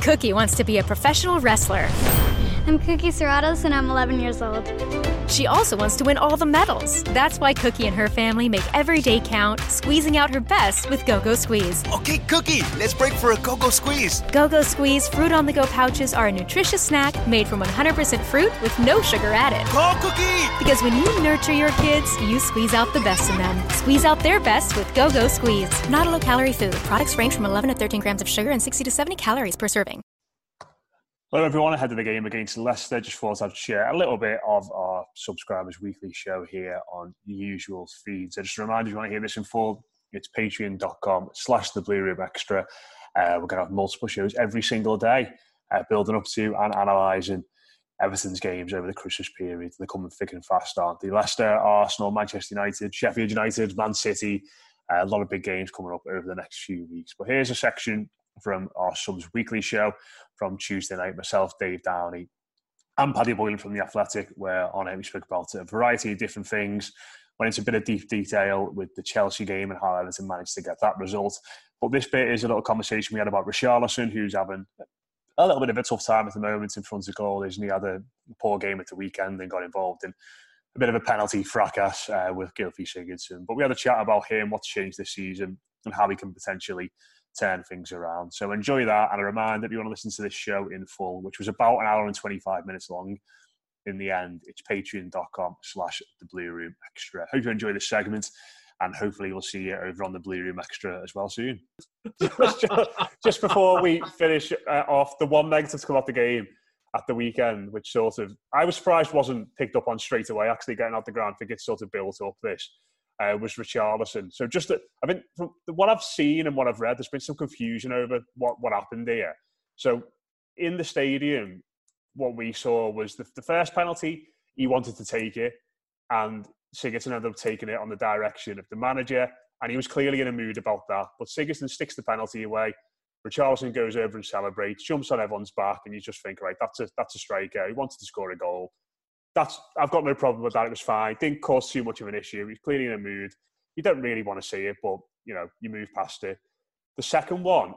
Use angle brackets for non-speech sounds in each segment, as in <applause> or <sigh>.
Cookie wants to be a professional wrestler. I'm Cookie Serratos and I'm 11 years old. She also wants to win all the medals. That's why Cookie and her family make every day count, squeezing out her best with Go Go Squeeze. Okay, Cookie, let's break for a go-go squeeze. Go Go Squeeze fruit on the go pouches are a nutritious snack made from 100% fruit with no sugar added. Go, Cookie! Because when you nurture your kids, you squeeze out the best in them. Squeeze out their best with Go Go Squeeze. Not a low calorie food. Products range from 11 to 13 grams of sugar and 60 to 70 calories per serving. Hello everyone. Ahead of the game against Leicester, just thought I'd share a little bit of our subscribers' weekly show here on the usual feeds. So just a reminder, if you want to hear this in full, it's patreon.com slash the Blue Room Extra. Uh, we're going to have multiple shows every single day, uh, building up to and analysing Everton's games over the Christmas period. They're coming thick and fast, aren't they? Leicester, Arsenal, Manchester United, Sheffield United, Man City. Uh, a lot of big games coming up over the next few weeks. But here's a section from our Subs weekly show from Tuesday night. Myself, Dave Downey, and Paddy Boylan from The Athletic, where on it we spoke about a variety of different things. Went into a bit of deep detail with the Chelsea game and how Everton managed to get that result. But this bit is a little conversation we had about Richarlison, who's having a little bit of a tough time at the moment in front of goal. Isn't he had a poor game at the weekend and got involved in a bit of a penalty fracas uh, with Gylfi Sigurdsson. But we had a chat about him, what's changed this season, and how he can potentially turn things around. So enjoy that. And a reminder if you want to listen to this show in full, which was about an hour and 25 minutes long, in the end, it's patreon.com slash the blue room extra. Hope you enjoy this segment and hopefully we'll see you over on the blue room extra as well soon. <laughs> just, just before we finish uh, off, the one negative to come off the game at the weekend, which sort of I was surprised wasn't picked up on straight away. Actually, getting out the ground, I think it's sort of built up. This uh, was Richarlison. So just that, I mean, from what I've seen and what I've read, there's been some confusion over what what happened here. So in the stadium, what we saw was the, the first penalty. He wanted to take it, and Sigurdsson ended up taking it on the direction of the manager, and he was clearly in a mood about that. But Sigurdsson sticks the penalty away. Richarlison goes over and celebrates, jumps on everyone's back, and you just think, right, that's a that's a striker. He wanted to score a goal. That's I've got no problem with that. It was fine. Didn't cause too much of an issue. He's clearly in a mood. You don't really want to see it, but you know, you move past it. The second one,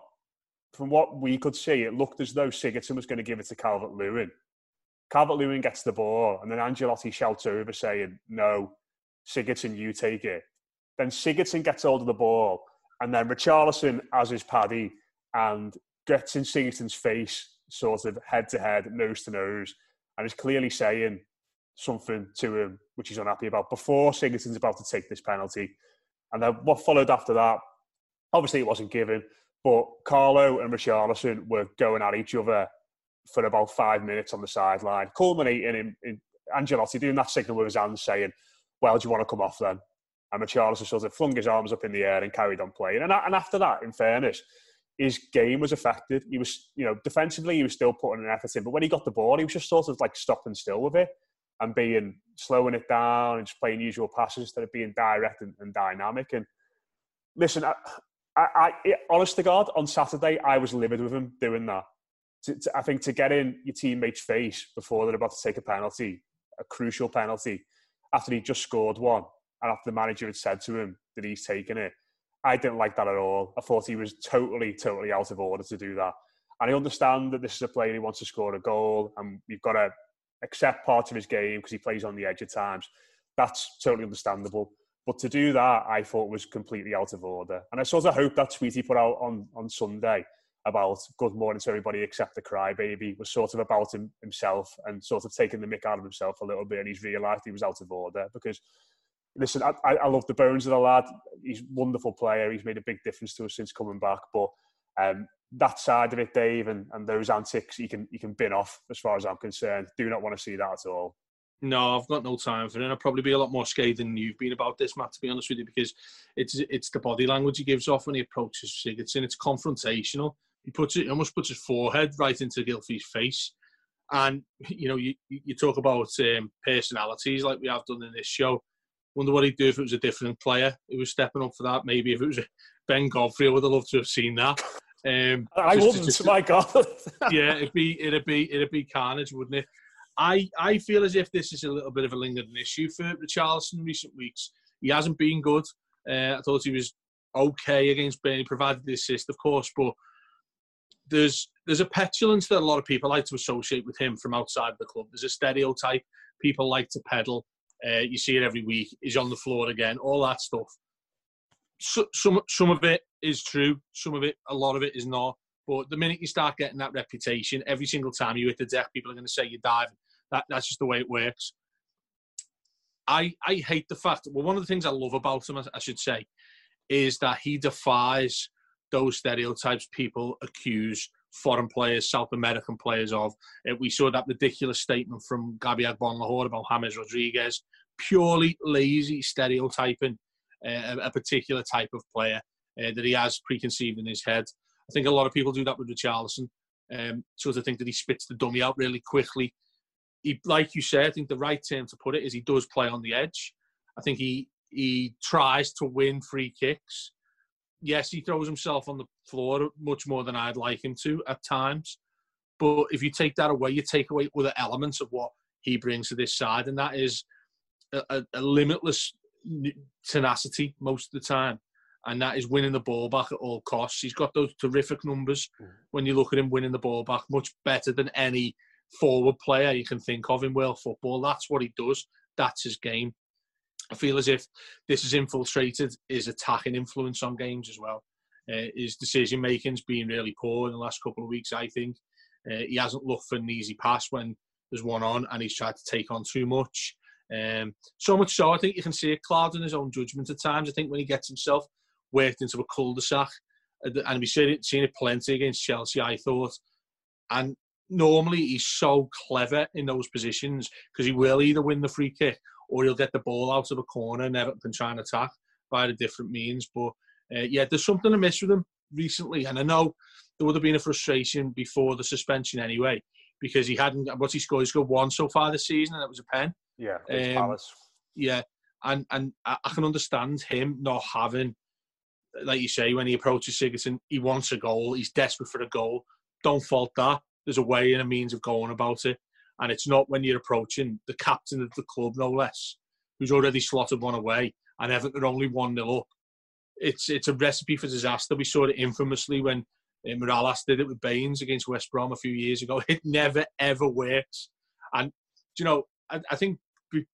from what we could see, it looked as though Sigurdsson was going to give it to Calvert Lewin. Calvert Lewin gets the ball, and then Ancelotti shouts over saying, No, Sigurdsson, you take it. Then Sigurdsson gets hold of the ball, and then Richarlison, as is Paddy, and gets in Sigurdsson's face, sort of head to head, nose to nose, and is clearly saying something to him which he's unhappy about before Sigurdsson's about to take this penalty. And then what followed after that, obviously it wasn't given, but Carlo and Richarlison were going at each other for about five minutes on the sideline, culminating in, in Ancelotti doing that signal with his hands saying, well, do you want to come off then? And Richarlison sort of flung his arms up in the air and carried on playing. And, and after that, in fairness, his game was affected. He was, you know, defensively, he was still putting an effort in. But when he got the ball, he was just sort of like stopping still with it and being, slowing it down and just playing usual passes instead of being direct and, and dynamic. And listen, I, I, I, honest to God, on Saturday, I was livid with him doing that. to, to, I think to get in your teammate's face before they're about to take a penalty, a crucial penalty, after he just scored one, and after the manager had said to him that he's taken it, I didn't like that at all. I thought he was totally, totally out of order to do that. And I understand that this is a player who wants to score a goal, and you've got to accept part of his game because he plays on the edge at times. That's totally understandable. But to do that, I thought was completely out of order. And I sort of hope that tweet he put out on, on Sunday about good morning to everybody except the crybaby was sort of about him, himself and sort of taking the mick out of himself a little bit. And he's realised he was out of order because, listen, I, I love the bones of the lad. He's a wonderful player. He's made a big difference to us since coming back. But um, that side of it, Dave, and, and those antics, you can you can bin off as far as I'm concerned. Do not want to see that at all. No, I've got no time for it. I'll probably be a lot more scared than you've been about this, Matt. To be honest with you, because it's it's the body language he gives off when he approaches Sigurdsson. It's confrontational. He puts it, he almost puts his forehead right into Gylfi's face. And you know, you you talk about um, personalities like we have done in this show. Wonder what he'd do if it was a different player who was stepping up for that. Maybe if it was Ben Godfrey, I would have loved to have seen that. Um, I just, wouldn't. Just, my God. <laughs> yeah, it'd be it'd be it'd be carnage, wouldn't it? I, I feel as if this is a little bit of a lingering issue for Richarlison in recent weeks. He hasn't been good. Uh, I thought he was okay against Burnley, provided the assist, of course, but there's there's a petulance that a lot of people like to associate with him from outside the club. There's a stereotype people like to peddle. Uh, you see it every week. He's on the floor again. All that stuff. So, some some of it is true. Some of it, a lot of it, is not. But the minute you start getting that reputation, every single time you hit the deck, people are going to say you're diving. That, that's just the way it works. I I hate the fact. Well, one of the things I love about him, I should say, is that he defies those stereotypes people accuse foreign players, South American players of. Uh, we saw that ridiculous statement from Gabby Agbonlahor about James Rodriguez, purely lazy stereotyping uh, a particular type of player uh, that he has preconceived in his head. I think a lot of people do that with Richarlison. Um, sort of think that he spits the dummy out really quickly. He, like you said, I think the right term to put it is he does play on the edge. I think he he tries to win free kicks. Yes, he throws himself on the floor much more than I'd like him to at times. But if you take that away, you take away other elements of what he brings to this side, and that is a, a, a limitless tenacity most of the time and that is winning the ball back at all costs. He's got those terrific numbers mm. when you look at him winning the ball back, much better than any forward player you can think of in world football. That's what he does. That's his game. I feel as if this has infiltrated his attacking influence on games as well. Uh, his decision making's been really poor in the last couple of weeks. I think uh, he hasn't looked for an easy pass when there's one on, and he's tried to take on too much. Um, so much so, I think you can see a cloud in his own judgment at times. I think when he gets himself worked into a cul-de-sac. And we've seen it, seen it plenty against Chelsea, I thought. And normally he's so clever in those positions because he will either win the free kick or he'll get the ball out of a corner and Everton can try and attack by the different means. But uh, yeah, there's something amiss with him recently. And I know there would have been a frustration before the suspension anyway because he hadn't, what he scored, he scored one so far this season and it was a pen. Yeah, um, Palace. Yeah, and, and I can understand him not having like you say, when he approaches Sigurdsson, he wants a goal. He's desperate for a goal. Don't fault that. There's a way and a means of going about it. And it's not when you're approaching the captain of the club, no less, who's already slotted one away, and Everton only 1 0 up. It's, it's a recipe for disaster. We saw it infamously when uh, Mirallas did it with Baines against West Brom a few years ago. <laughs> It never, ever works. And, you know, I, I think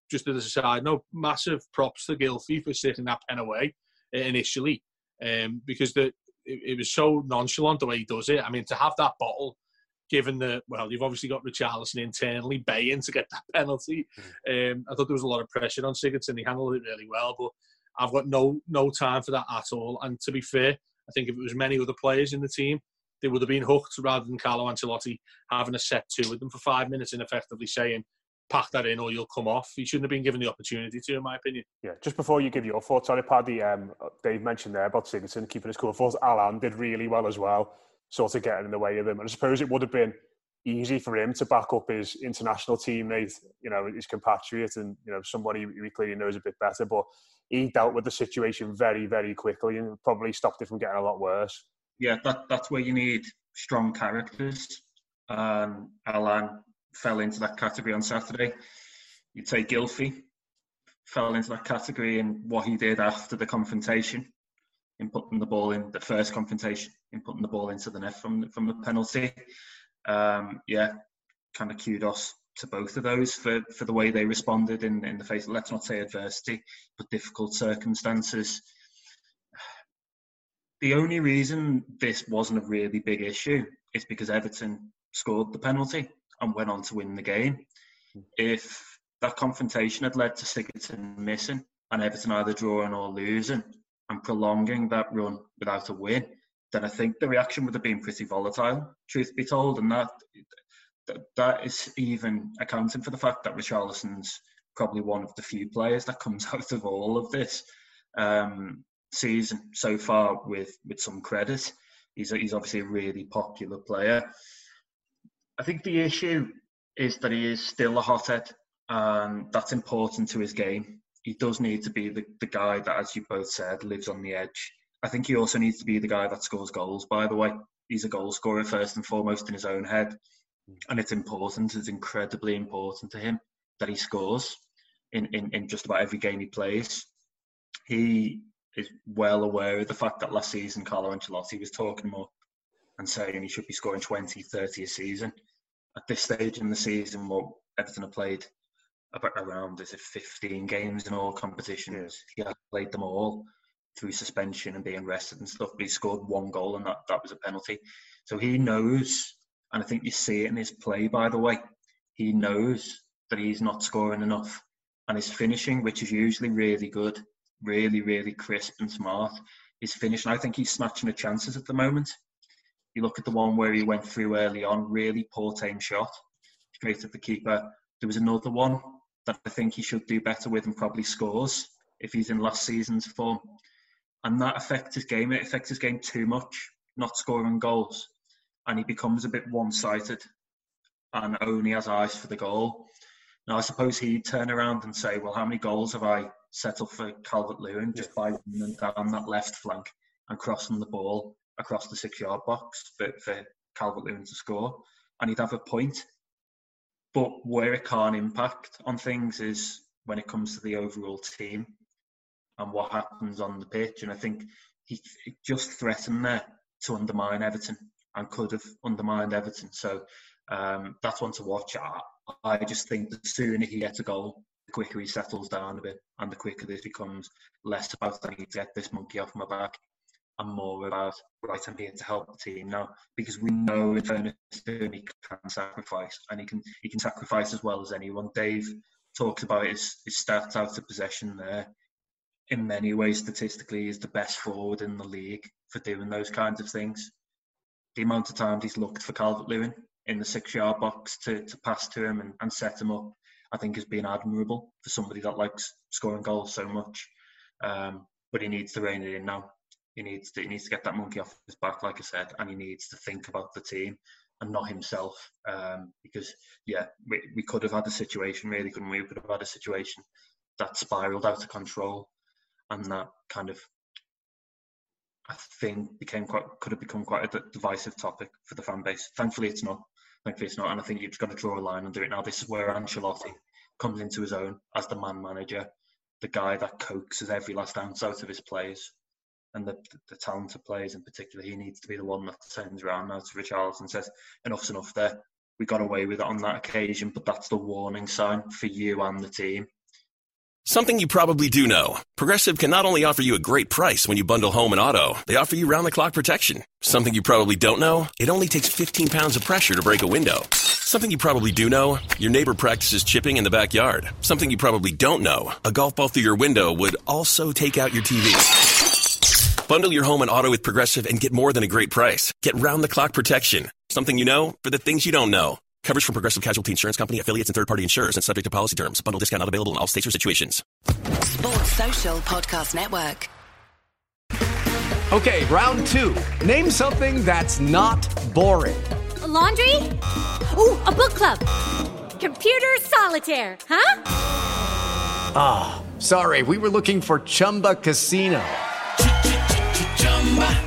just as a side no massive props to Gylfi for sitting that pen away uh, initially um, because the it, it, was so nonchalant the way he does it. I mean, to have that bottle, given the well, you've obviously got Richarlison internally baying to get that <laughs> penalty. Mm. Um, I thought there was a lot of pressure on Sigurdsson. He handled it really well, but I've got no no time for that at all. And to be fair, I think if it was many other players in the team, they would have been hooked rather than Carlo Ancelotti having a set two with them for five minutes and effectively saying, pack that in or you'll come off. He shouldn't have been given the opportunity to, in my opinion. Yeah, just before you give your thoughts on sorry, Paddy, um, Dave mentioned there about Sigurdsson keeping his cool. Thoughts Allan did really well as well, sort of getting in the way of them. And I suppose it would have been easy for him to back up his international teammate, you know, his compatriot and, you know, somebody he clearly knows a bit better. But he dealt with the situation very, very quickly and probably stopped it from getting a lot worse. Yeah, that, that's where you need strong characters and Allan fell into that category on Saturday. You'd say Gylfi fell into that category in what he did after the confrontation, in putting the ball in the first confrontation, in putting the ball into the net from from the penalty. Um, yeah, kind of kudos to both of those for, for the way they responded in, in the face of, let's not say adversity, but difficult circumstances. The only reason this wasn't a really big issue is because Everton scored the penalty and went on to win the game. If that confrontation had led to Sigurdsson missing and Everton either drawing or losing and prolonging that run without a win, then I think the reaction would have been pretty volatile, truth be told. And that that is even accounting for the fact that Richarlison's probably one of the few players that comes <laughs> out of all of this um, season so far with with some credit. He's he's obviously a really popular player. I think the issue is that he is still a hothead, and that's important to his game. He does need to be the, the guy that, as you both said, lives on the edge. I think he also needs to be the guy that scores goals, by the way. He's a goal scorer first and foremost in his own head and it's important. It's incredibly important to him that he scores in, in, in just about every game he plays. He is well aware of the fact that last season Carlo Ancelotti was talking more and saying he should be scoring 20, 30 a season. At this stage in the season, what Everton have played about around is it 15 games in all competitions. He has played them all through suspension and being rested and stuff, but he scored one goal and that, that was a penalty. So he knows and I think you see it in his play, by the way. He knows that he's not scoring enough. And his finishing, which is usually really good, really, really crisp and smart, his finishing, I think he's snatching the chances at the moment. You look at the one where he went through early on, really poor tame shot, straight at the keeper. There was another one that I think he should do better with and probably scores if he's in last season's form. And that affects his game. It affects his game too much, not scoring goals and he becomes a bit one-sided and only has eyes for the goal. Now, I suppose he'd turn around and say, well, how many goals have I set settled for Calvert-Lewin just by running down that left flank and crossing the ball across the six-yard box for, for Calvert-Lewin to score? And he'd have a point. But where it can't impact on things is when it comes to the overall team and what happens on the pitch. And I think he just threatened there to undermine Everton and could have undermined Everton. So um, that's one to watch. I, I, just think the sooner he gets a goal, the quicker he settles down a bit, and the quicker this becomes less about I need to get this monkey off my back and more about right, I'm here to help the team now because we know in fairness he can sacrifice and he can he can sacrifice as well as anyone. Dave talked about his, his stats out of possession there. In many ways, statistically, is the best forward in the league for doing those kinds of things the amount of times he's looked for Calvert Lewin in the six yard box to, to pass to him and, and set him up, I think has been admirable for somebody that likes scoring goals so much. Um, but he needs to rein it in now. He needs to he needs to get that monkey off his back, like I said, and he needs to think about the team and not himself. Um, because yeah, we, we could have had a situation really, couldn't we? We could have had a situation that spiraled out of control and that kind of I think became quite could have become quite a divisive topic for the fan base. Thankfully, it's not. Thankfully, it's not. And I think you've got to draw a line do it now. This is where Ancelotti comes into his own as the man manager, the guy that coaxes every last ounce out of his players. And the, the, talented players in particular, he needs to be the one that turns around now to Richarlison and says, enough's enough there. We got away with it on that occasion, but that's the warning sign for you and the team. Something you probably do know. Progressive can not only offer you a great price when you bundle home and auto, they offer you round the clock protection. Something you probably don't know, it only takes 15 pounds of pressure to break a window. Something you probably do know, your neighbor practices chipping in the backyard. Something you probably don't know, a golf ball through your window would also take out your TV. Bundle your home and auto with Progressive and get more than a great price. Get round the clock protection. Something you know for the things you don't know. Coverage from Progressive Casualty Insurance Company, affiliates, and third party insurers and subject to policy terms. Bundle discount not available in all states or situations. Sports Social Podcast Network. Okay, round two. Name something that's not boring. A laundry? Ooh, a book club. Computer solitaire, huh? Ah, oh, sorry, we were looking for Chumba Casino.